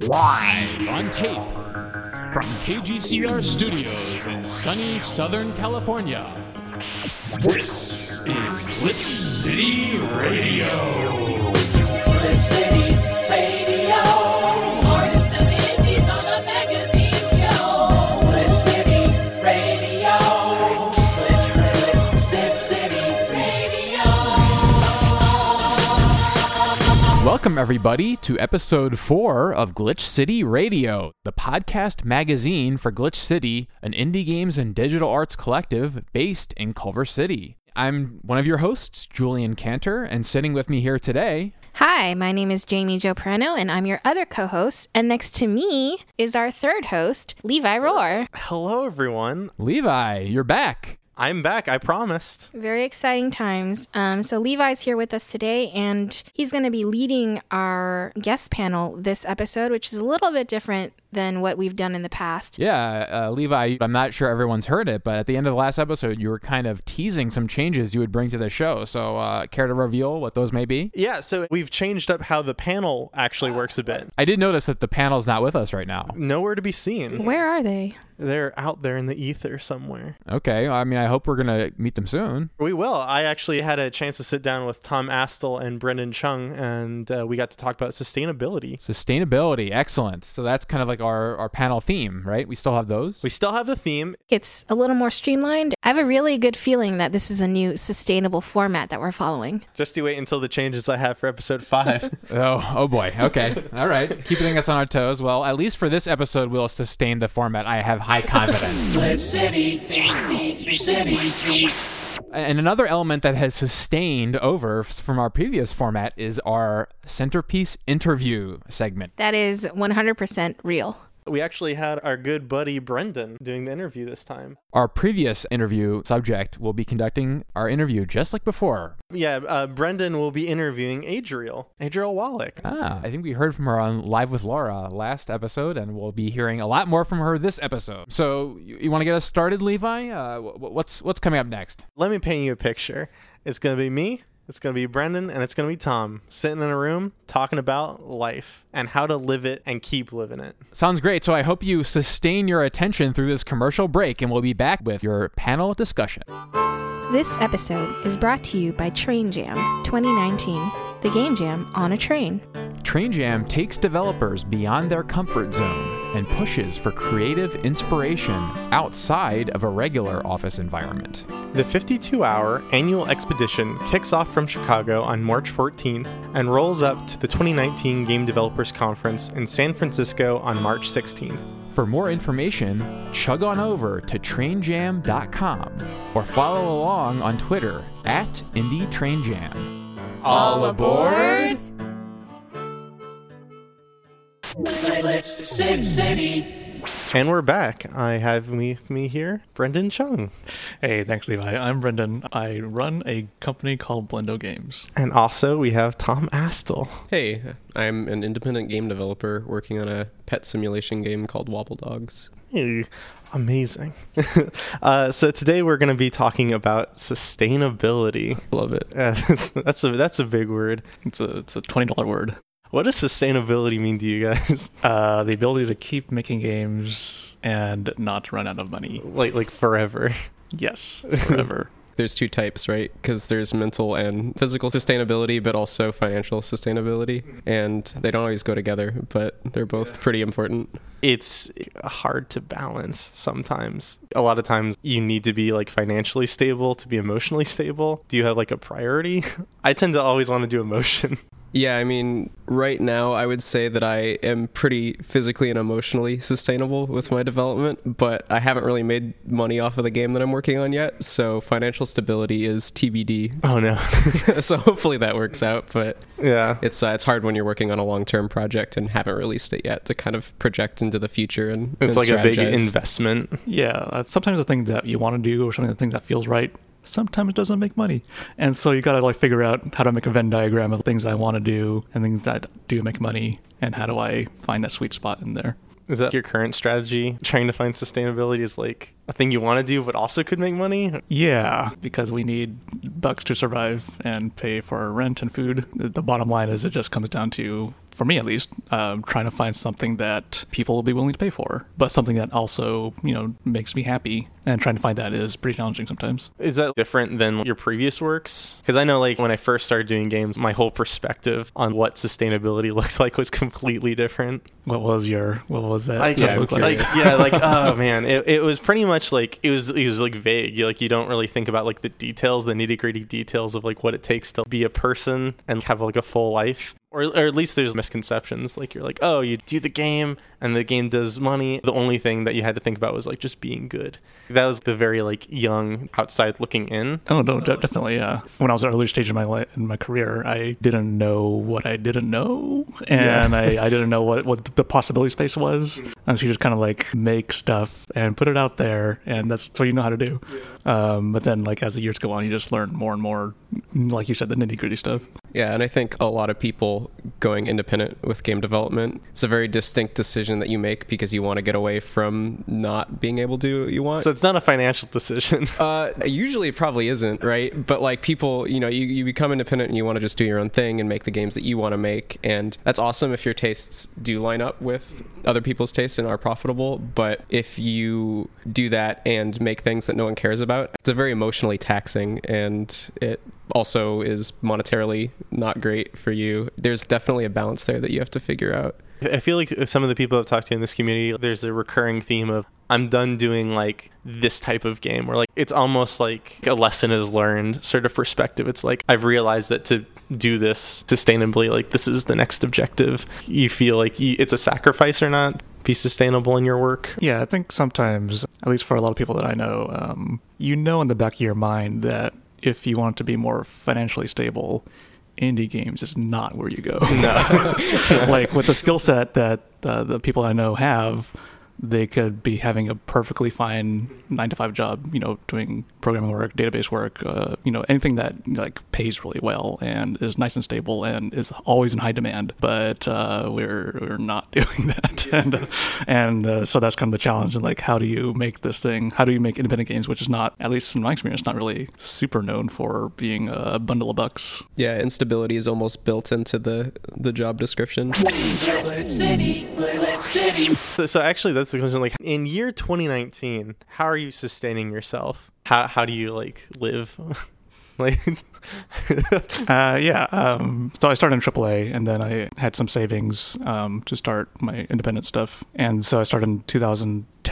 Live on tape from KGCR Studios in sunny Southern California. This is Glitch City Radio. Welcome, everybody, to episode four of Glitch City Radio, the podcast magazine for Glitch City, an indie games and digital arts collective based in Culver City. I'm one of your hosts, Julian Cantor, and sitting with me here today, Hi, my name is Jamie Jo Pereno, and I'm your other co host. And next to me is our third host, Levi Roar. Hello, everyone. Levi. You're back. I'm back. I promised. Very exciting times. Um, so, Levi's here with us today, and he's going to be leading our guest panel this episode, which is a little bit different than what we've done in the past. Yeah, uh, Levi, I'm not sure everyone's heard it, but at the end of the last episode, you were kind of teasing some changes you would bring to the show. So, uh, care to reveal what those may be? Yeah, so we've changed up how the panel actually works a bit. I did notice that the panel's not with us right now. Nowhere to be seen. Where are they? They're out there in the ether somewhere. Okay, I mean, I hope we're gonna meet them soon. We will. I actually had a chance to sit down with Tom Astle and Brendon Chung, and uh, we got to talk about sustainability. Sustainability, excellent. So that's kind of like our, our panel theme, right? We still have those. We still have the theme. It's a little more streamlined. I have a really good feeling that this is a new sustainable format that we're following. Just to wait until the changes I have for episode five. oh, oh boy. Okay, all right. Keeping us on our toes. Well, at least for this episode, we'll sustain the format. I have high confidence. Glitch City. City. And another element that has sustained over from our previous format is our centerpiece interview segment. That is 100% real. We actually had our good buddy Brendon doing the interview this time. Our previous interview subject will be conducting our interview just like before. Yeah, uh, Brendon will be interviewing Adriel, Adriel Wallick. Ah, I think we heard from her on Live with Laura last episode, and we'll be hearing a lot more from her this episode. So, you, you want to get us started, Levi? Uh, wh- wh- what's what's coming up next? Let me paint you a picture. It's going to be me, it's going to be Brendon, and it's going to be Tom sitting in a room talking about life and how to live it and keep living it. Sounds great. So, I hope you sustain your attention through this commercial break, and we'll be back with your panel discussion. This episode is brought to you by Train Jam 2019, the game jam on a train. Train Jam takes developers beyond their comfort zone and pushes for creative inspiration outside of a regular office environment. The 52 hour annual expedition kicks off from Chicago on March 14th and rolls up to the 2019 Game Developers Conference in San Francisco on March 16th. For more information, chug on over to trainjam.com or follow along on Twitter at IndieTrainJam. All aboard. Glitch City. City. And we're back. I have with me here Brendon Chung. Hey, thanks, Levi. I'm Brendon. I run a company called Blendo Games. And also we have Tom Astle. Hey, I'm an independent game developer working on a pet simulation game called Wobbledogs. Hey, amazing. uh, so today we're going to be talking about sustainability. Love it. Uh, that's a that's a big word. It's a it's a twenty dollar word. What does sustainability mean to you guys? Uh, the ability to keep making games and not run out of money. like like forever. Yes, forever. There's two types, right? Because there's mental and physical sustainability, but also financial sustainability. And they don't always go together, but they're both pretty important. It's hard to balance sometimes. A lot of times you need to be like financially stable to be emotionally stable. Do you have like a priority? I tend to always want to do emotion. Yeah, I mean, right now I would say that I am pretty physically and emotionally sustainable with my development, but I haven't really made money off of the game that I'm working on yet, so financial stability is TBD. Oh no. so hopefully that works out, but yeah. it's uh, it's hard when you're working on a long-term project and haven't released it yet to kind of project into the future and It's and like a big investment. Yeah, sometimes the thing that you want to do or something the thing that feels right sometimes it doesn't make money. And so you got to like figure out how to make a Venn diagram of things I want to do and things that do make money and how do I find that sweet spot in there. Is that your current strategy? Trying to find sustainability is like a thing you want to do, but also could make money? Yeah, because we need bucks to survive and pay for our rent and food. The bottom line is it just comes down to for me at least, um, trying to find something that people will be willing to pay for, but something that also you know makes me happy. And trying to find that is pretty challenging sometimes. Is that different than your previous works? Because I know, like, when I first started doing games, my whole perspective on what sustainability looks like was completely different. What was your what was that? Like, yeah, look like, yeah, like, oh man, it, it was pretty much like it was it was like vague. You, like, you don't really think about like the details, the nitty gritty details of like what it takes to be a person and have like a full life. Or, or at least there's misconceptions. Like you're like, oh, you do the game and the game does money. The only thing that you had to think about was like just being good. That was the very like young outside looking in. Oh no, de- definitely. Yeah. When I was at an early stage in my life, in my career, I didn't know what I didn't know, and I, I didn't know what what the possibility space was, and so you just kind of like make stuff and put it out there, and that's what you know how to do. Um, but then, like as the years go on, you just learn more and more, like you said, the nitty gritty stuff. Yeah, and I think a lot of people going independent with game development, it's a very distinct decision that you make because you want to get away from not being able to do what you want. So it's not a financial decision. Uh, usually it probably isn't, right? But like people, you know, you, you become independent and you want to just do your own thing and make the games that you want to make. And that's awesome if your tastes do line up with other people's tastes and are profitable. But if you do that and make things that no one cares about, it's a very emotionally taxing and it also is monetarily not great for you. There's definitely a balance there that you have to figure out. I feel like some of the people I've talked to in this community, there's a recurring theme of I'm done doing like this type of game where like it's almost like a lesson is learned sort of perspective. It's like I've realized that to do this sustainably, like this is the next objective. You feel like you, it's a sacrifice or not be sustainable in your work. Yeah, I think sometimes, at least for a lot of people that I know, um, you know in the back of your mind that if you want to be more financially stable, indie games is not where you go. No. like with the skill set that uh, the people I know have, they could be having a perfectly fine nine to five job, you know, doing programming work, database work, uh, you know, anything that like pays really well and is nice and stable and is always in high demand. But uh, we're we're not doing that, and uh, and uh, so that's kind of the challenge. And like, how do you make this thing? How do you make independent games, which is not, at least in my experience, not really super known for being a bundle of bucks. Yeah, instability is almost built into the the job description. City, City. So, so actually, that's the question. Like in year 2019, how are you sustaining yourself? How how do you like live? like Uh, yeah. Um, so I started in AAA, and then I had some savings um, to start my independent stuff. And so I started in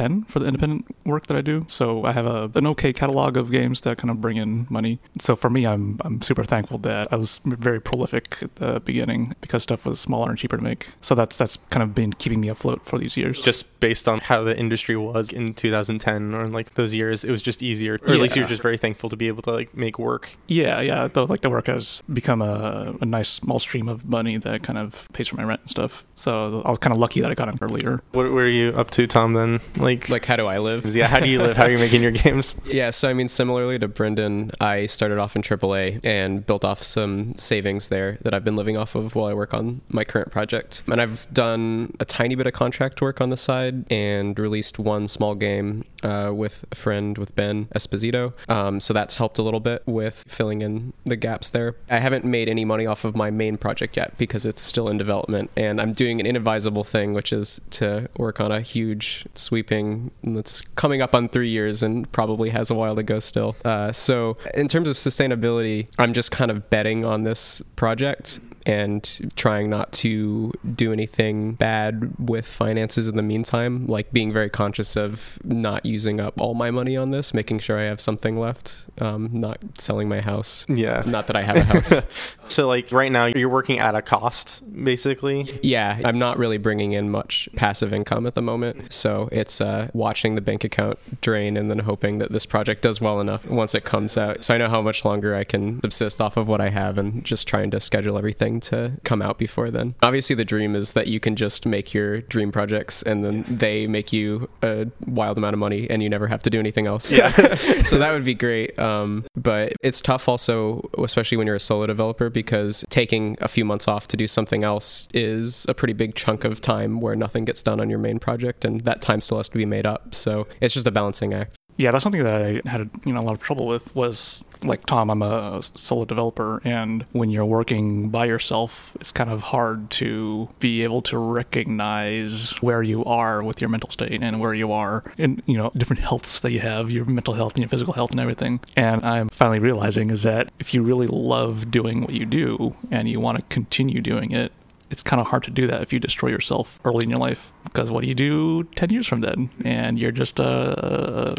2010 for the independent work that I do. So I have a, an okay catalog of games that kind of bring in money. So for me, I'm I'm super thankful that I was very prolific at the beginning because stuff was smaller and cheaper to make. So that's that's kind of been keeping me afloat for these years. just based on how the industry was in 2010 or like those years, it was just easier. Or at least you're just very thankful to be able to like make work. Yeah, yeah. Though, like the work has become a, a nice small stream of money that kind of pays for my rent and stuff. So I was kind of lucky that I got in earlier. What, are you up to, Tom? Then like Like, how do I live? yeah, how do you live? How are you making your games? Yeah, so I mean, similarly to Brendon, I started off in AAA and built off some savings there that I've been living off of while I work on my current project. And I've done a tiny bit of contract work on the side and released one small game uh, with a friend, with Ben Esposito. Um, so that's helped a little bit with filling in the gaps there. I haven't made any money off of my main project yet because it's still in development. And I'm doing an inadvisable thing, which is to work on a huge, sweeping, that's coming up on three years and probably has a while to go still. Uh, so, in terms of sustainability, I'm just kind of betting on this project and trying not to do anything bad with finances in the meantime, like being very conscious of not using up all my money on this, making sure I have something left, um, not selling my house. Yeah. Not that I have a house. So like right now you're working at a cost basically. yeah, I'm not really bringing in much passive income at the moment. So it's uh, watching the bank account drain and then hoping that this project does well enough once it comes out. So I know how much longer I can subsist off of what I have and just trying to schedule everything to come out before then. Obviously, the dream is that you can just make your dream projects and then they make you a wild amount of money and you never have to do anything else. Yeah. so that would be great. Um, but it's tough also, especially when you're a solo developer, because taking a few months off to do something else is a pretty big chunk of time where nothing gets done on your main project, and that time still has to be made up. So it's just a balancing act. Yeah, that's something that I had you know a lot of trouble with. Was like Tom, I'm a solo developer, and when you're working by yourself, it's kind of hard to be able to recognize where you are with your mental state and where you are in you know different healths that you have, your mental health and your physical health and everything. And I'm finally realizing is that if you really love doing what you do and you want to continue doing it, it's kind of hard to do that if you destroy yourself early in your life. Because what do you do 10 years from then? And you're just a,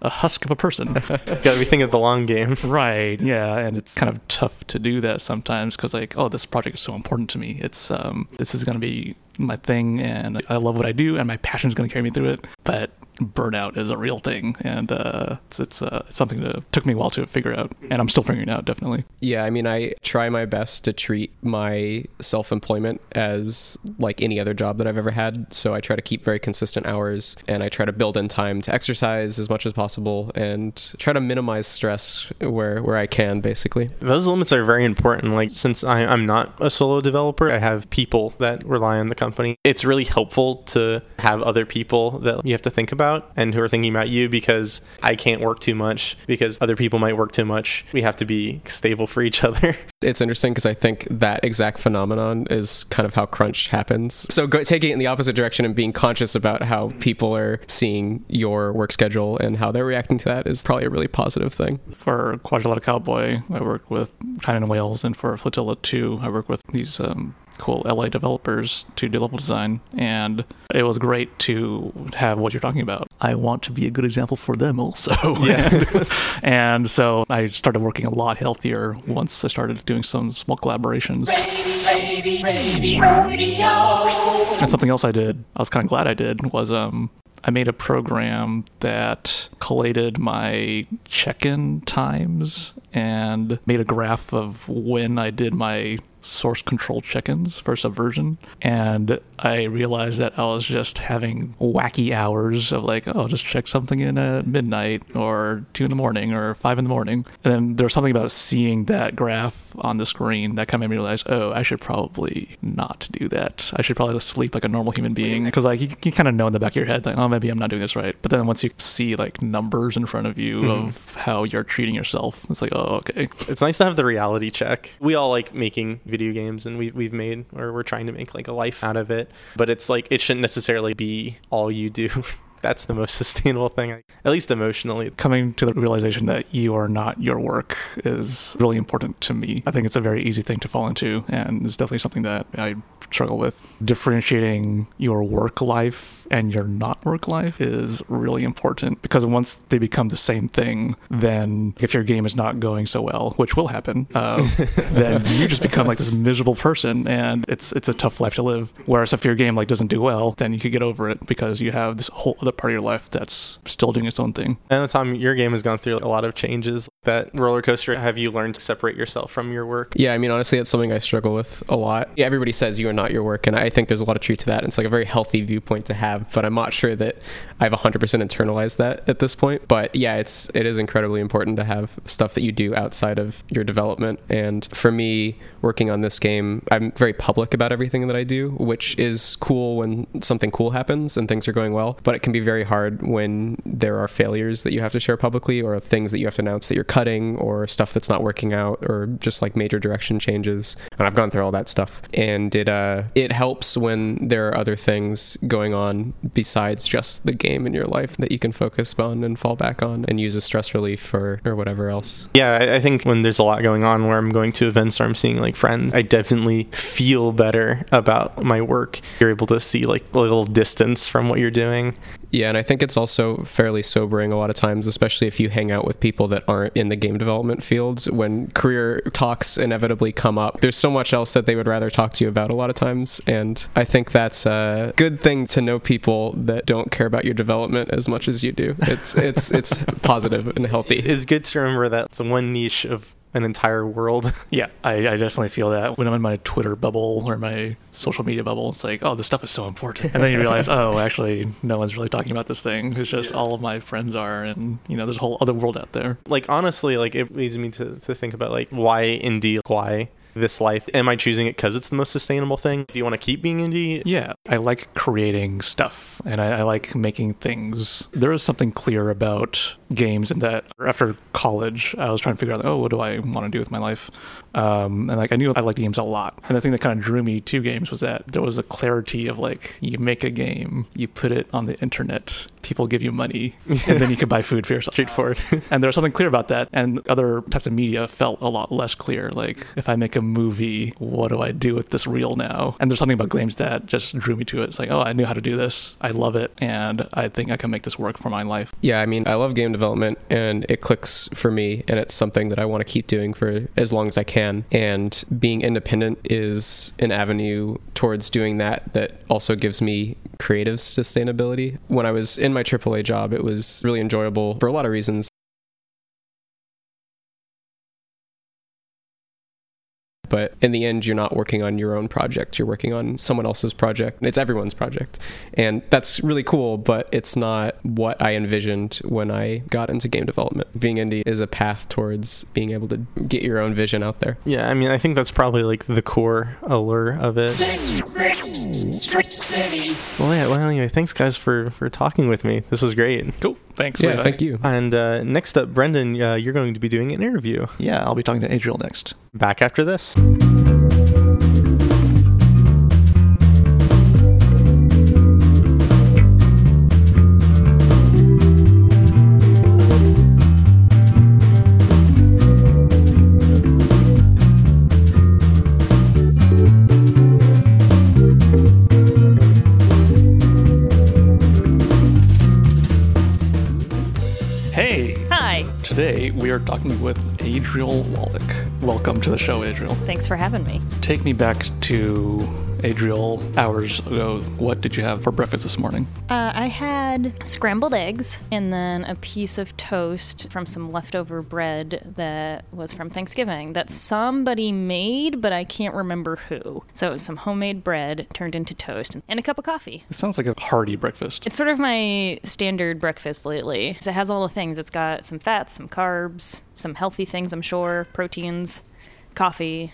a husk of a person. Gotta be thinking of the long game. right. Yeah. And it's kind of tough to do that sometimes because, like, oh, this project is so important to me. It's, um, this is going to be my thing and I love what I do and my passion is going to carry me through it. But burnout is a real thing, and uh, it's it's, uh, it's something that took me a while to figure out, and I'm still figuring it out. Definitely. Yeah, I mean, I try my best to treat my self employment as like any other job that I've ever had. So I try to keep very consistent hours and I try to build in time to exercise as much as possible and try to minimize stress where, where I can, basically. Those limits are very important. Like, since I, I'm not a solo developer, I have people that rely on the company. It's really helpful to have other people that you have to think about and who are thinking about you because I can't work too much because other people might work too much. We have to be stable for each other. It's interesting because I think that exact phenomenon is kind of how crunch happens. So go, taking it in the opposite direction and being conscious about how people are seeing your work schedule and how they're reacting to that is probably a really positive thing. For Quadrilateral Cowboy, I work with China and Wales, and for Flotilla 2, I work with these um, cool LA developers to do level design, and it was great to have what you're talking about. I want to be a good example for them also. Yeah. and, and so I started working a lot healthier once I started doing some small collaborations. And something else I did, I was kind of glad I did, was um, I made a program that collated my check in times and made a graph of when I did my source control check ins for Subversion. And I realized that I was just having wacky hours of like, oh, just check something in at midnight or two in the morning or five in the morning. And then there was something about seeing that graph on the screen that kind of made me realize, oh, I should probably not do that. I should probably sleep like a normal human being because like you, you kind of know in the back of your head like, oh, maybe I'm not doing this right. But then once you see like numbers in front of you mm-hmm. of how you're treating yourself, it's like, oh, okay. it's nice to have the reality check. We all like making video games and we, we've made or we're trying to make like a life out of it. But it's like it shouldn't necessarily be all you do. That's the most sustainable thing, at least emotionally. coming to the realization that you are not your work is really important to me. I think it's a very easy thing to fall into, and it's definitely something that I struggle with. Differentiating your work life and your not work life is really important because once they become the same thing, then if your game is not going so well, which will happen, um, then you just become like this miserable person, and it's it's a tough life to live. Whereas if your game like doesn't do well, then you could get over it because you have this whole other part of your life that's still doing its own thing. And know, Tom, your game has gone through a lot of changes. That roller coaster, have you learned to separate yourself from your work? Yeah, I mean, honestly, it's something I struggle with a lot. Yeah, everybody says you are not your work, and I think there's a lot of truth to that. It's like a very healthy viewpoint to have, but I'm not sure that I've 100% internalized that at this point. But yeah, it's it is incredibly important to have stuff that you do outside of your development. And for me, working on this game, I'm very public about everything that I do, which is cool when something cool happens and things are going well. But it can be very hard when there are failures that you have to share publicly, or things that you have to announce that you're cutting, or stuff that's not working out, or just like major direction changes. And I've gone through all that stuff, and it uh, it helps when there are other things going on besides just the game in your life that you can focus on and fall back on, and use as stress relief or or whatever else. Yeah, I, I think when there's a lot going on where I'm going to events or I'm seeing like friends, I definitely feel better about my work. You're able to see like a little distance from what you're doing. Yeah, and I think it's also fairly sobering a lot of times, especially if you hang out with people that aren't in the game development fields. When career talks inevitably come up, there's so much else that they would rather talk to you about a lot of times. And I think that's a good thing to know people that don't care about your development as much as you do. It's it's it's positive and healthy. It's good to remember that it's one niche of an entire world. Yeah, I, I definitely feel that when I'm in my Twitter bubble or my social media bubble. It's like, oh, this stuff is so important, and then you realize, oh, actually, no one's really talking about this thing. It's just all of my friends are, and you know, there's a whole other world out there. like honestly, like it leads me to, to think about like why indie, why this life? Am I choosing it because it's the most sustainable thing? Do you want to keep being indie? Yeah, I like creating stuff and I, I like making things. There is something clear about games and that after college, I was trying to figure out, oh, what do I want to do with my life? Um, and like I knew I liked games a lot. And the thing that kind of drew me to games was that there was a clarity of like, you make a game, you put it on the internet, people give you money, and then you can buy food for yourself. Straightforward. And there was something clear about that. And other types of media felt a lot less clear. Like, if I make a movie, what do I do with this reel now? And there's something about games that just drew me to it. It's like, oh, I knew how to do this. I love it. And I think I can make this work for my life. Yeah, I mean, I love game development and it clicks for me, and it's something that I want to keep doing for as long as I can. And being independent is an avenue towards doing that that also gives me creative sustainability. When I was in my AAA job, it was really enjoyable for a lot of reasons. But in the end, you're not working on your own project. You're working on someone else's project. It's everyone's project. And that's really cool, but it's not what I envisioned when I got into game development. Being indie is a path towards being able to get your own vision out there. Yeah, I mean, I think that's probably like the core allure of it. Well, yeah. Well, anyway, thanks guys for for talking with me. This was great. Cool. Thanks. Yeah, Levi. thank you. And uh, next up, Brendon, uh, you're going to be doing an interview. Yeah, I'll be talking to Adriel next. Back after this. Música we are talking with Adriel Wallick. Welcome to the show, Adriel. Thanks for having me. Take me back to Adriel hours ago. What did you have for breakfast this morning? Uh, I had scrambled eggs and then a piece of toast from some leftover bread that was from Thanksgiving that somebody made, but I can't remember who. So it was some homemade bread turned into toast and a cup of coffee. It sounds like a hearty breakfast. It's sort of my standard breakfast lately. It has all the things. It's got some fats, some carbs, some healthy things, I'm sure, proteins, coffee,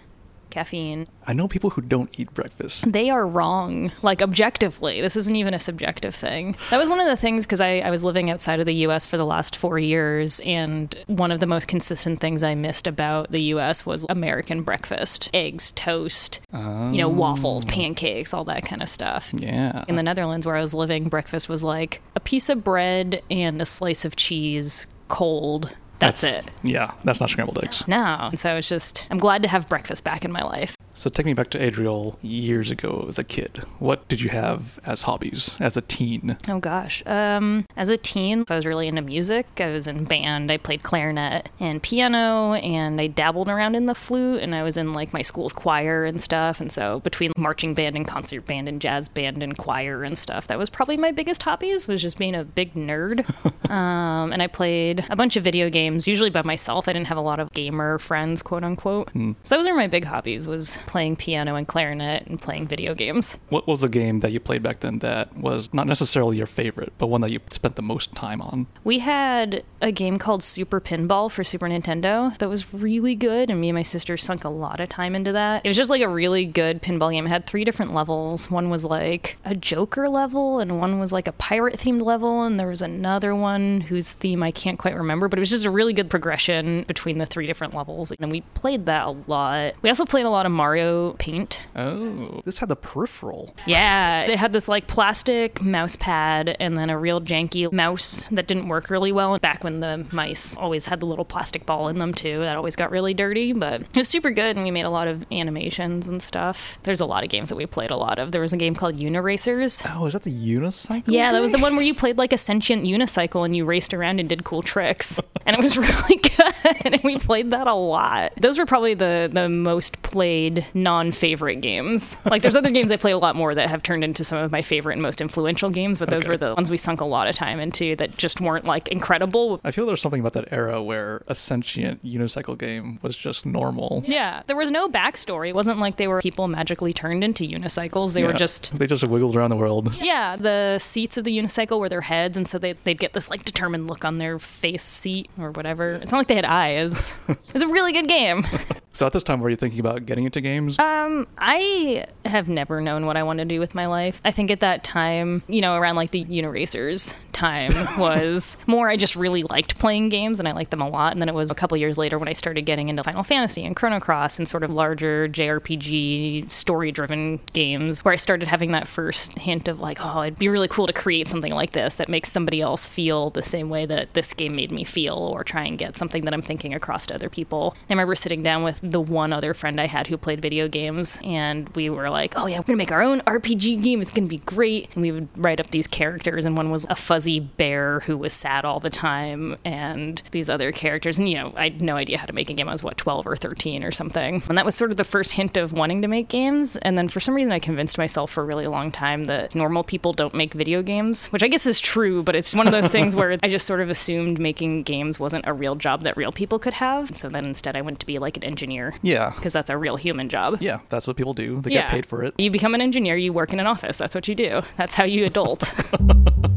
caffeine. I know people who don't eat breakfast. They are wrong, like objectively. This isn't even a subjective thing. That was one of the things because I, I was living outside of the US for the last four years, and one of the most consistent things I missed about the US was American breakfast eggs, toast, you know, waffles, oh. pancakes, all that kind of stuff. Yeah. In the Netherlands, where I was living, breakfast was like a piece of bread and a slice of cheese, cold. That's, it. Yeah, that's not scrambled eggs. No. And so it's just, I'm glad to have breakfast back in my life. So take me back to Adriel years ago as a kid. What did you have as hobbies as a teen? Oh gosh. Um, as a teen, I was really into music. I was in band. I played clarinet and piano, and I dabbled around in the flute. And I was in like my school's choir and stuff. And so between marching band and concert band and jazz band and choir and stuff, that was probably my biggest hobbies. Was just being a big nerd. um, and I played a bunch of video games, usually by myself. I didn't have a lot of gamer friends, quote unquote. So those are my big hobbies. Was playing piano and clarinet and playing video games. What was a game that you played back then that was not necessarily your favorite, but one that you spent the most time on? We had a game called Super Pinball for Super Nintendo that was really good, and me and my sister sunk a lot of time into that. It was just like a really good pinball game. It had three different levels. One was like a Joker level, and one was like a pirate themed level, and there was another one whose theme I can't quite remember, but it was just a really good progression between the three different levels. And we played that a lot. We also played a lot of Mario Paint. Oh, this had the peripheral. Yeah, it had this like plastic mouse pad and then a real janky mouse that didn't work really well back when the mice always had the little plastic ball in them too. That always got really dirty, but it was super good and we made a lot of animations and stuff. There's a lot of games that we played a lot of. There was a game called Uniracers. Oh, is that the unicycle? Yeah, that was the one where you played like a sentient unicycle and you raced around and did cool tricks. And it was really good. And we played that a lot. Those were probably the, the most played non favorite games. Like there's other games I played a lot more that have turned into some of my favorite and most influential games, but those Okay. were the ones we sunk a lot of time into that just weren't like incredible. I feel there's something about that era where a sentient unicycle game was just normal. Yeah, there was no backstory. It wasn't like they were people magically turned into unicycles. They were just They just wiggled around the world. Yeah, the seats of the unicycle were their heads, and so they, they'd get this like determined look on their face seat or whatever. It's not like they had eyes. it was a really good game. So at this time, were you thinking about getting into games? Um, I have never known what I want to do with my life. I think at that time, you know, around like the Uniracers time was more I just really liked playing games and I liked them a lot. And then it was a couple years later when I started getting into Final Fantasy and Chrono Cross and sort of larger JRPG story driven games where I started having that first hint of like, oh, it'd be really cool to create something like this that makes somebody else feel the same way that this game made me feel or try and get something that I'm thinking across to other people. I remember sitting down with the one other friend I had who played video games and we were like, oh yeah, we're gonna make our own RPG game. It's gonna be great. And we would write up these characters and one was a fuzzy bear who was sad all the time and these other characters. And you know, I had no idea how to make a game. I was what, 12 or 13 or something. And that was sort of the first hint of wanting to make games. And then for some reason I convinced myself for a really long time that normal people don't make video games, which I guess is true, but it's one of those things where I just sort of assumed making games wasn't a real job that real people could have. So then instead I went to be like an engineer Yeah. because that's a real human job. Yeah, that's what people do. They Yeah. get paid for it. You become an engineer, you work in an office. That's what you do. That's how you adult.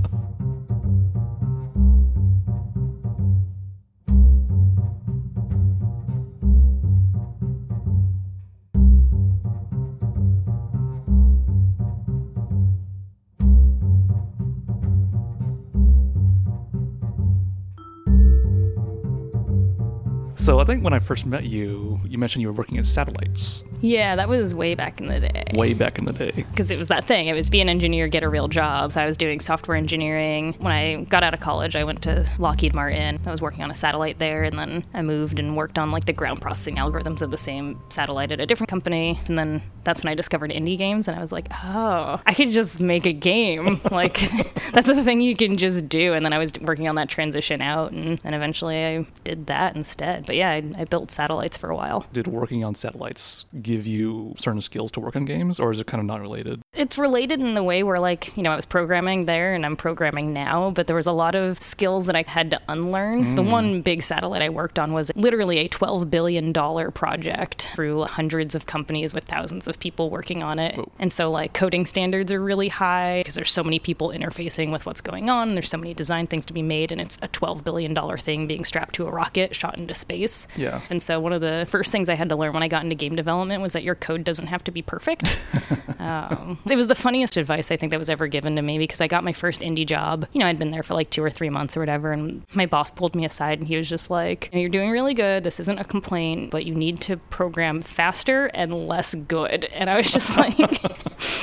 So I think when I first met you, you mentioned you were working at satellites yeah, that was way back in the day. way back in the day. because it was that thing. It was be an engineer, get a real job. So I was doing software engineering. When I got out of college, I went to Lockheed Martin. I was working on a satellite there, and then I moved and worked on like the ground processing algorithms of the same satellite at a different company. And then that's when I discovered indie games, and I was like, oh, I could just make a game. like that's the thing you can just do. And then I was working on that transition out, and then eventually I did that instead. But yeah, I, I built satellites for a while. Did working on satellites give you certain skills to work on games, or is it kind of not related? it's related in the way where like you know i was programming there and i'm programming now but there was a lot of skills that i had to unlearn. The mm. one big satellite i worked on was literally a 12 billion dollar project through hundreds of companies with thousands of people working on it. And so like coding standards are really high because there's so many people interfacing with what's going on. There's so many design things to be made and it's a 12 billion dollar thing being strapped to a rocket shot into space Yeah. and so one of the first things I had to learn when I got into game development was that your code doesn't have to be perfect. um, it was the funniest advice I think that was ever given to me because I got my first indie job. You know, I'd been there for like two or three months or whatever, and my boss pulled me aside and he was just like, "You're doing really good. This isn't a complaint, but you need to program faster and less good." And I was just like,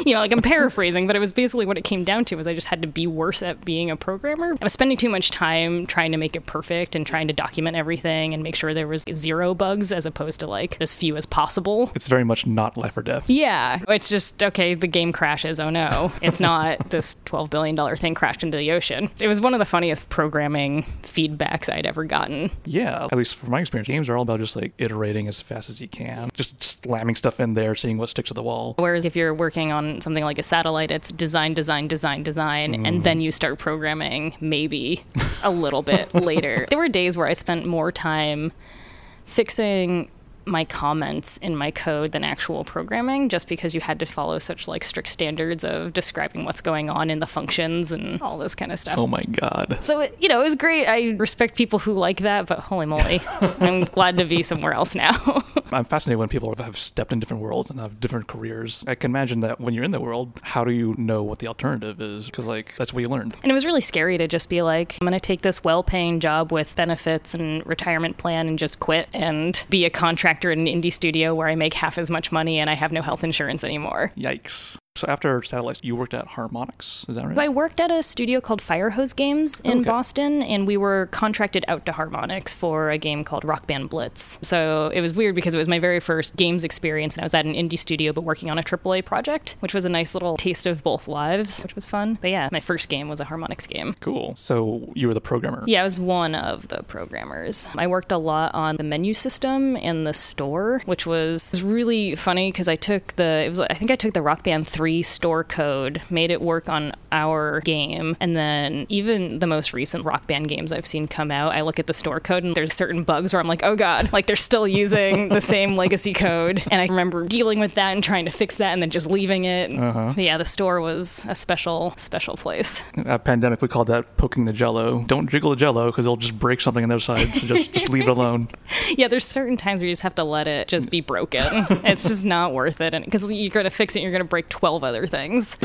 you know, like I'm paraphrasing, but it was basically what it came down to was I just had to be worse at being a programmer. I was spending too much time trying to make it perfect and trying to document everything and make sure there was zero bugs as opposed to like as few as possible. It's very much not life or death. Yeah, it's just okay. The game crashes. Oh no, it's not this twelve billion dollar thing crashed into the ocean. It was one of the funniest programming feedbacks I'd ever gotten. Yeah, at least from my experience, games are all about just like iterating as fast as you can, just slamming stuff in there, seeing what sticks to the wall. Whereas if you're working on something like a satellite, it's design, design, design, design, and mm. then you start programming maybe a little bit later. There were days where I spent more time fixing my comments in my code than actual programming just because you had to follow such like strict standards of describing what's going on in the functions and all this kind of stuff. Oh my god. So, it, you know, it was great. I respect people who like that, but holy moly, I'm glad to be somewhere else now. I'm fascinated when people have stepped in different worlds and have different careers. I can imagine that when you're in the world, how do you know what the alternative is? Because like that's what you learned. And it was really scary to just be like, I'm going to take this well paying job with benefits and retirement plan and just quit and be a contractor in an indie studio where I make half as much money and I have no health insurance anymore. Yikes. So after satellites, you worked at Harmonix, is that right? I worked at a studio called Firehose Games in Okay. Boston, and we were contracted out to Harmonix for a game called Rock Band Blitz. So it was weird because it was my very first games experience, and I was at an indie studio but working on a AAA project, which was a nice little taste of both lives, which was fun. But yeah, my first game was a Harmonix game. Cool. So you were the programmer. Yeah, I was one of the programmers. I worked a lot on the menu system and the store, which was was really funny because I took the it was I think I took the Rock Band 3 re store code, made it work on our game. And then even the most recent rock band games I've seen come out, I look at the store code and there's certain bugs where I'm like, oh God, like they're still using the same legacy code. And I remember dealing with that and trying to fix that and then just leaving it. Uh-huh. But yeah, the store was a special, special place. At pandemic, we called that poking the jello. Don't jiggle the jello because it'll just break something on their side. So just just leave it alone. Yeah, there's certain times where you just have to let it just be broken. it's just not worth it. Because you're going to fix it, you're going to break 12 other things.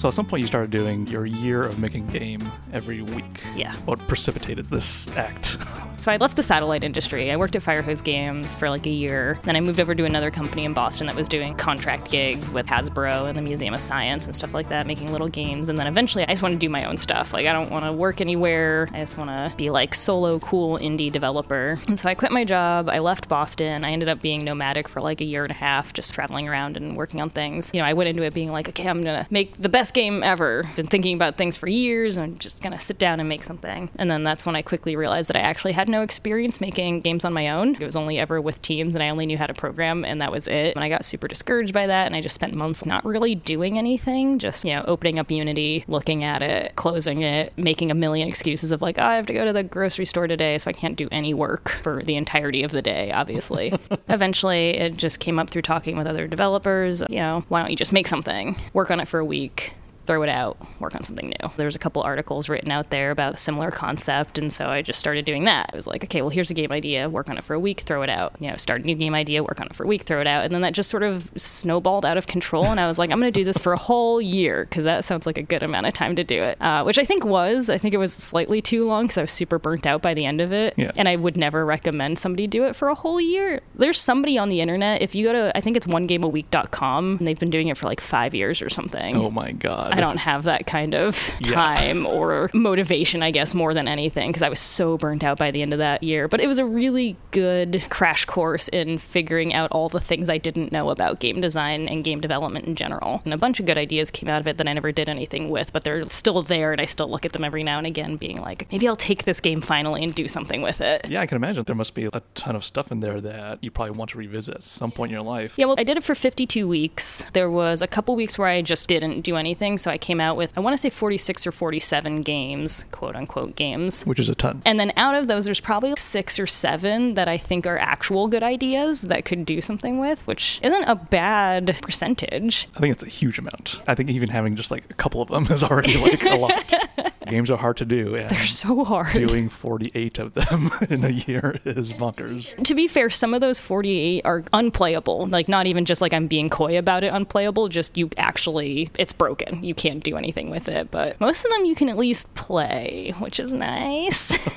So at some point, you started doing your year of making game every week. Yeah. What precipitated this act? So I left the satellite industry. I worked at Firehose Games for like a year. Then I moved over to another company in Boston that was doing contract gigs with Hasbro and the Museum of Science and stuff like that, making little games. And then eventually I just want to do my own stuff. Like I don't want to work anywhere. I just want to be like solo cool indie developer. And so I quit my job. I left Boston. I ended up being nomadic for like a year and a half, just traveling around and working on things. You know, I went into it being like, okay, I'm going to make the best game ever. Been thinking about things for years and I'm just going to sit down and make something. And then that's when I quickly realized that I actually had no experience making games on my own. It was only ever with teams and I only knew how to program and that was it. And I got super discouraged by that and I just spent months not really doing anything, just, you know, opening up Unity, looking at it, closing it, making a million excuses of like, oh, I have to go to the grocery store today, so I can't do any work for the entirety of the day, obviously. Eventually, it just came up through talking with other developers, you know, why don't you just make something, work on it for a week, throw it out, work on something new. There was a couple articles written out there about a similar concept, and so I just started doing that. I was like, okay, well, here's a game idea, work on it for a week, throw it out. You know, start a new game idea, work on it for a week, throw it out, and then that just sort of snowballed out of control. And I was like, I'm going to do this for a whole year because that sounds like a good amount of time to do it, uh, which I think was. I think it was slightly too long because I was super burnt out by the end of it, Yeah. and I would never recommend somebody do it for a whole year. There's somebody on the internet. If you go to, I think it's onegameaweek.com, and they've been doing it for like five years or something. Oh my god. I don't have that kind of Yeah. time or motivation, I guess, more than anything, because I was so burnt out by the end of that year. But it was a really good crash course in figuring out all the things I didn't know about game design and game development in general. And a bunch of good ideas came out of it that I never did anything with, but they're still there, and I still look at them every now and again, being like, maybe I'll take this game finally and do something with it. Yeah, I can imagine there must be a ton of stuff in there that you probably want to revisit at some point in your life. Yeah, well, I did it for 52 weeks. There was a couple weeks where I just didn't do anything, so I came out with, I want to say 46 or 47 games, quote unquote games. Which is a ton. And then out of those, there's probably six or seven that I think are actual good ideas that could do something with, which isn't a bad percentage. I think it's a huge amount. I think even having just like a couple of them is already like a lot. Games are hard to do, and They're so hard. doing 48 of them in a year is bonkers. to be fair, some of those 48 are unplayable. Like, not even just like I'm being coy about it, unplayable, just you actually, it's broken. You can't do anything with it. But most of them you can at least play, which is nice.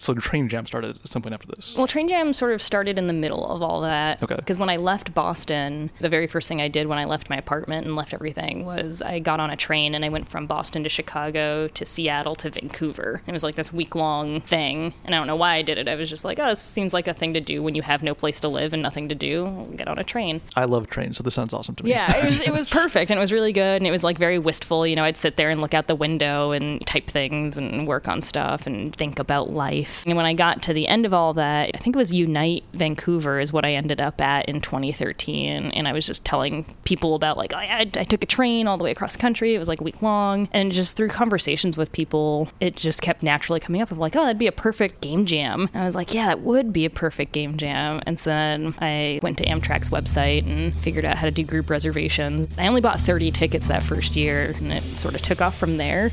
So Train Jam started at some point after this. well, Train Jam sort of started in the middle of all that. Okay. Because when I left Boston, the very first thing I did when I left my apartment and left everything was I got on a train and I went from Boston to Chicago to Seattle to Vancouver. It was like this week long thing. And I don't know why I did it. I was just like, oh, this seems like a thing to do when you have no place to live and nothing to do. Get on a train. I love trains, so this sounds awesome to me. Yeah, it was it was perfect and it was really good and it was like very wistful. You know, I'd sit there and look out the window and type things and work on stuff and think about life. And when I got to the end of all that, I think it was Unite Vancouver is what I ended up at in 2013. And I was just telling people about like I, I, I took a train all the way across the country. It was like a week long, and just through conversations with people, it just kept naturally coming up of like, oh, that'd be a perfect game jam. And I was like, yeah, that would be a perfect game jam. And so then I went to Amtrak's website and figured out how to do group reservations. I only bought 30 tickets that first year, and it sort of took off from there.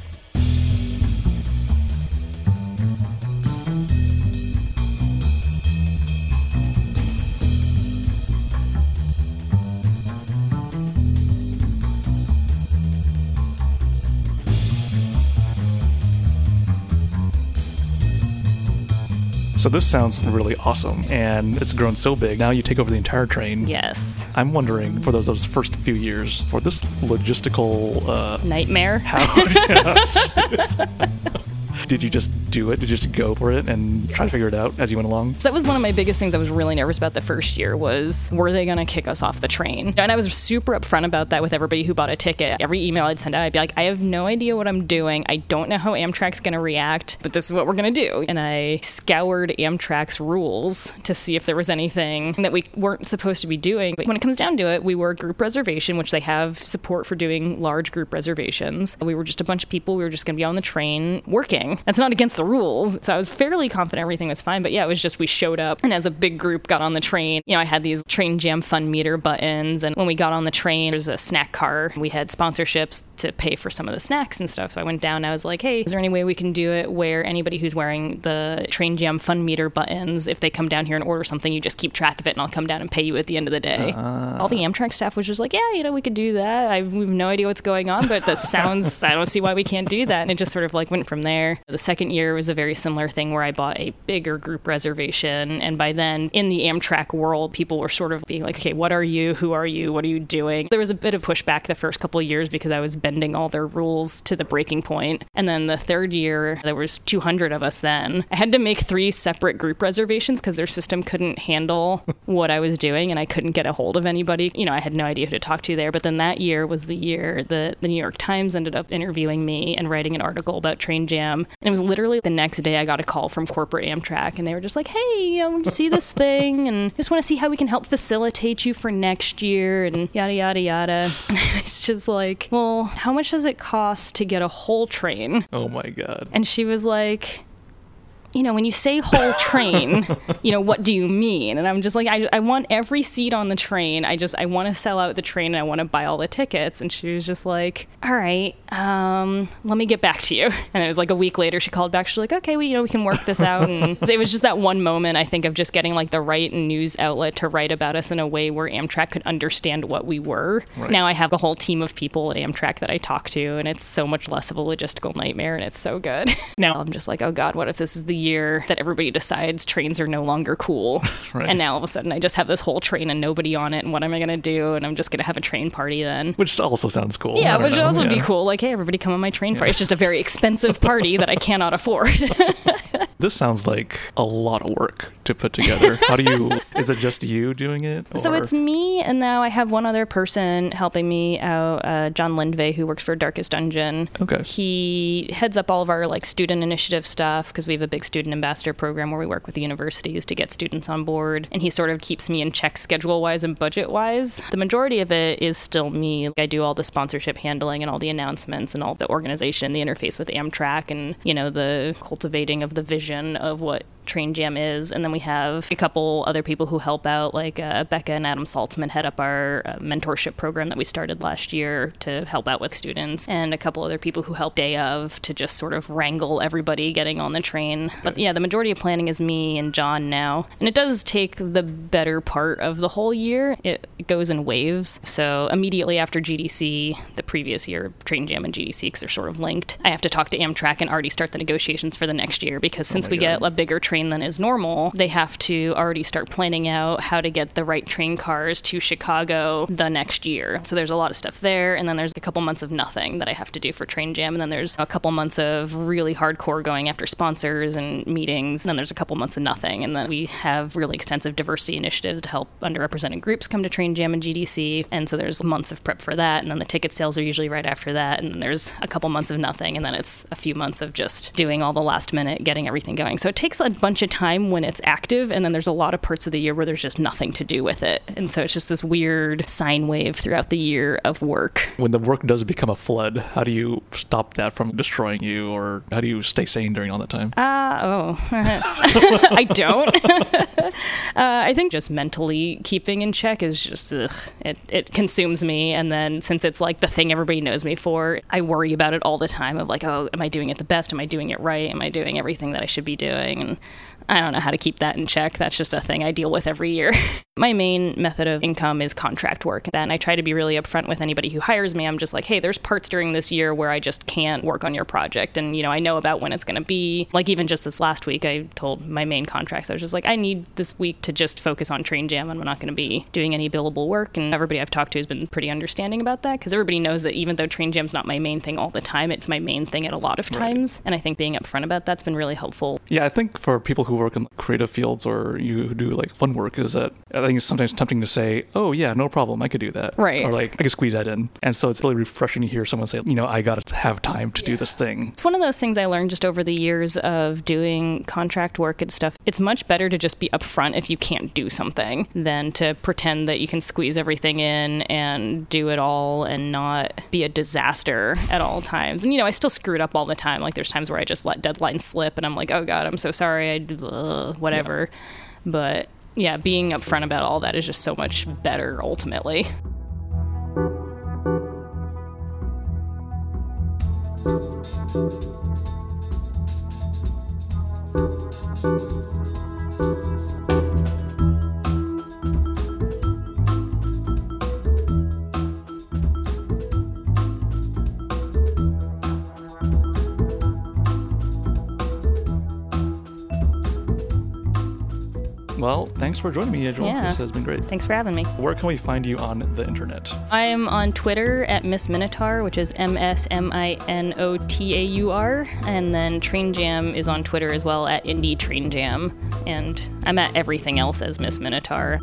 So this sounds really awesome, and it's grown so big. Now you take over the entire train. Yes. I'm wondering for those those first few years for this logistical uh, Nightmare. how Did you just do it? Did you just go for it and try to figure it out as you went along? So that was one of my biggest things I was really nervous about the first year was were they going to kick us off the train? And I was super upfront about that with everybody who bought a ticket. Every email I'd send out, I'd be like, I have no idea what I'm doing. I don't know how Amtrak's going to react, but this is what we're going to do. And I scoured Amtrak's rules to see if there was anything that we weren't supposed to be doing. But when it comes down to it, we were a group reservation, which they have support for doing large group reservations. We were just a bunch of people. We were just going to be on the train working. That's not against the rules. So I was fairly confident everything was fine. But yeah, it was just we showed up and as a big group got on the train. You know, I had these train jam fun meter buttons. And when we got on the train, there's a snack car. We had sponsorships to pay for some of the snacks and stuff. So I went down and I was like, hey, is there any way we can do it where anybody who's wearing the train jam fun meter buttons, if they come down here and order something, you just keep track of it and I'll come down and pay you at the end of the day. Ah. All the Amtrak staff was just like, yeah, you know, we could do that. I we have no idea what's going on, but this sounds, I don't see why we can't do that. And it just sort of like went from there. The second year was a very similar thing where I bought a bigger group reservation. And by then, in the Amtrak world, people were sort of being like, okay, what are you? Who are you? What are you doing? There was a bit of pushback the first couple years because I was bending all their rules to the breaking point. And then the third year, there was 200 of us then. I had to make three separate group reservations because their system couldn't handle what I was doing and I couldn't get a hold of anybody. You know, I had no idea who to talk to there. But then that year was the year that the New York Times ended up interviewing me and writing an article about Train Jam. And it was literally the next day I got a call from corporate Amtrak and they were just like, hey, um, you know, see this thing and just want to see how we can help facilitate you for next year and yada, yada, yada. And it's just like, well, how much does it cost to get a whole train? Oh my god. And she was like, you know, when you say whole train, you know, what do you mean? And I'm just like, I, I want every seat on the train. I just, I want to sell out the train and I want to buy all the tickets. And she was just like, all right, um, let me get back to you. And it was like a week later, she called back. She's like, okay, well, you know, we can work this out. And it was just that one moment, I think, of just getting like the right news outlet to write about us in a way where Amtrak could understand what we were. Right. Now I have a whole team of people at Amtrak that I talk to, and it's so much less of a logistical nightmare, and it's so good. now I'm just like, oh God, what if this is the year that everybody decides trains are no longer cool? Right. And now all of a sudden I just have this whole train and nobody on it, and what am I going to do? And I'm just going to have a train party then. Which also sounds cool. Yeah, which know, also yeah. be cool. Like, hey, everybody come on my train party. It's just a very expensive party that I cannot afford. This sounds like a lot of work to put together. How do you? Is it just you doing it? So it's me, and now I have one other person helping me out, uh, John Lindvay, who works for Darkest Dungeon. Okay. He heads up all of our like student initiative stuff because we have a big student ambassador program where we work with the universities to get students on board, and he sort of keeps me in check schedule wise and budget wise. The majority of it is still me. I do all the sponsorship handling and all the announcements and all the organization, the interface with Amtrak, and you know the cultivating of the vision of what Train Jam is. And then we have a couple other people who help out, like uh, Becca and Adam Saltsman head up our uh, mentorship program that we started last year to help out with students, and a couple other people who help day of to just sort of wrangle everybody getting on the train. But yeah, the majority of planning is me and John now. And it does take the better part of the whole year. It, goes in waves. So immediately after GDC, the previous year, Train Jam and GDC, because they're sort of linked, I have to talk to Amtrak and already start the negotiations for the next year because since my we get a bigger train than is normal, they have to already start planning out how to get the right train cars to Chicago the next year. So there's a lot of stuff there. And then there's a couple months of nothing that I have to do for Train Jam. And then there's a couple months of really hardcore going after sponsors and meetings. And then there's a couple months of nothing. And then we have really extensive diversity initiatives to help underrepresented groups come to Train Jam and GDC. And so there's months of prep for that. And then the ticket sales are usually right after that. And then there's a couple months of nothing. And then it's a few months of just doing all the last minute, getting everything going. So it takes a bunch of time when it's active. And then there's a lot of parts of the year where there's just nothing to do with it. And so it's just this weird sine wave throughout the year of work. when the work does become a flood, how do you stop that from destroying you, or how do you stay sane during all that time? Uh, oh, I don't. uh, I think just mentally keeping in check is just, ugh, it, it consumes me. And then since it's like the thing everybody knows me for, I worry about it all the time of like, oh, am I doing it the best? Am I doing it right? Am I doing everything that I should be doing? And I don't know how to keep that in check. That's just a thing I deal with every year. My main method of income is contract work. And I try to be really upfront with anybody who hires me. I'm just like, hey, there's parts during this year where I just can't work on your project. And, you know, I know about when it's going to be. Like, even just this last week, I told my main contracts, I was just like, I need this week to just focus on Train Jam. and I'm not going to be doing any billable work. And everybody I've talked to has been pretty understanding about that because everybody knows that even though Train Jam's not my main thing all the time, it's my main thing at a lot of times. And I think being upfront about that's been really helpful. Yeah, I think for people who work in creative fields or you who do like fun work, is that I think it's sometimes tempting to say, "Oh yeah, no problem, I could do that," Right. Or like I could squeeze that in, and so it's really refreshing to hear someone say, "You know, I got to have time to do this thing." It's one of those things I learned just over the years of doing contract work and stuff. It's much better to just be upfront if you can't do something than to pretend that you can squeeze everything in and do it all and not be a disaster at all times. And you know, I still screw it up all the time. Like there's times where I just let deadlines slip and I'm like, "Oh god, I'm so sorry." I uh, whatever. But yeah, being upfront about all that is just so much better ultimately. Well, thanks for joining me, Adriel. Yeah. This has been great. Thanks for having me. Where can we find you on the internet? I am on Twitter at Miss Minotaur, which is M S M I N O T A U R, and then Train Jam is on Twitter as well at Indie Train Jam, and I'm at everything else as Miss Minotaur.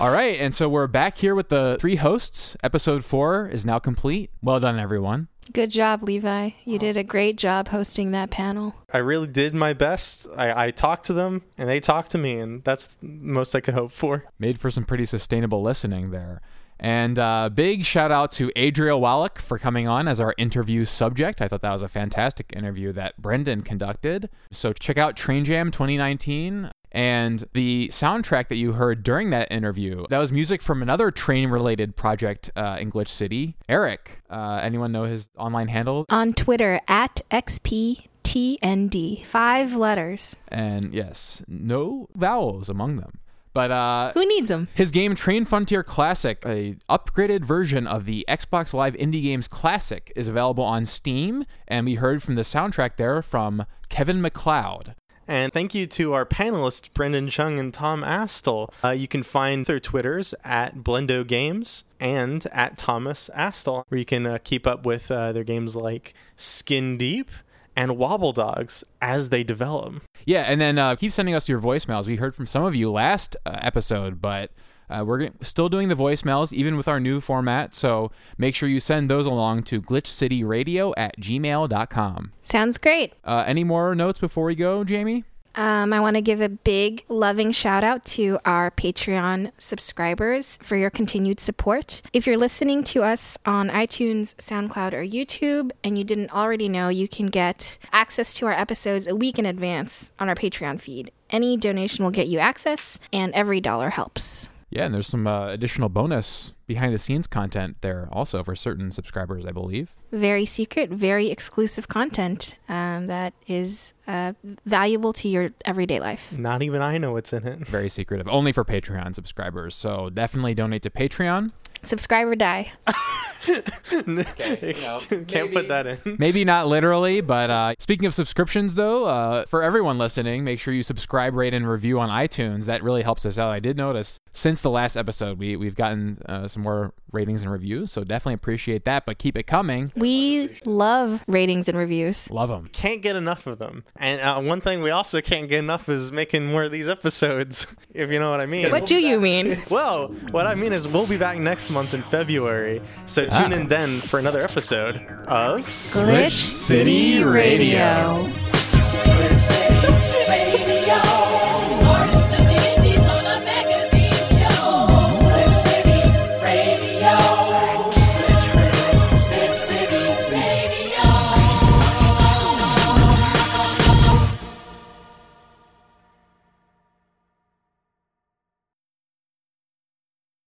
All right, and so we're back here with the three hosts. Episode four is now complete. Well done, everyone. Good job, Levi. You did a great job hosting that panel. I really did my best. I, I talked to them and they talked to me, and that's the most I could hope for. Made for some pretty sustainable listening there. And uh, big shout out to Adriel Wallick for coming on as our interview subject. I thought that was a fantastic interview that Brendon conducted. So check out Train Jam 2019. And the soundtrack that you heard during that interview, that was music from another train related project uh, in Glitch City. Eric, uh, anyone know his online handle? On Twitter at XPTND. Five letters. And yes, no vowels among them. But uh, Who needs them? His game Train Frontier Classic, a upgraded version of the Xbox Live Indie Games Classic, is available on Steam, and we heard from the soundtrack there from Kevin MacLeod. And thank you to our panelists, Brendon Chung and Tom Astle. Uh, you can find their Twitters at Blendo Games and at Thomas Astle, where you can uh, keep up with uh, their games like Skin Deep and Wobbledogs as they develop. Yeah, and then uh, keep sending us your voicemails. We heard from some of you last uh, episode, but uh, we're still doing the voicemails, even with our new format. So make sure you send those along to glitchcityradio at gmail.com. Sounds great. Uh, any more notes before we go, Jamie? Um, I want to give a big, loving shout out to our Patreon subscribers for your continued support. If you're listening to us on iTunes, SoundCloud, or YouTube, and you didn't already know, you can get access to our episodes a week in advance on our Patreon feed. Any donation will get you access, and every dollar helps. Yeah, and there's some uh, additional bonus behind the scenes content there also for certain subscribers, I believe. Very secret, very exclusive content um, that is uh, valuable to your everyday life. Not even I know what's in it. Very secretive, only for Patreon subscribers. So definitely donate to Patreon. Subscribe or die. Can't put that in. Maybe not literally, but uh, speaking of subscriptions, though, uh, for everyone listening, make sure you subscribe, rate, and review on iTunes. That really helps us out. I did notice since the last episode. We we've gotten uh, some more ratings and reviews, so definitely appreciate that. But keep it coming. We love ratings and reviews. Love them. Can't get enough of them. And uh, one thing we also can't get enough is making more of these episodes, if you know what I mean. What we'll do you mean? Well, what I mean is we'll be back next month in February. So ah. tune in then for another episode of Glitch City Radio. Glitch City Radio.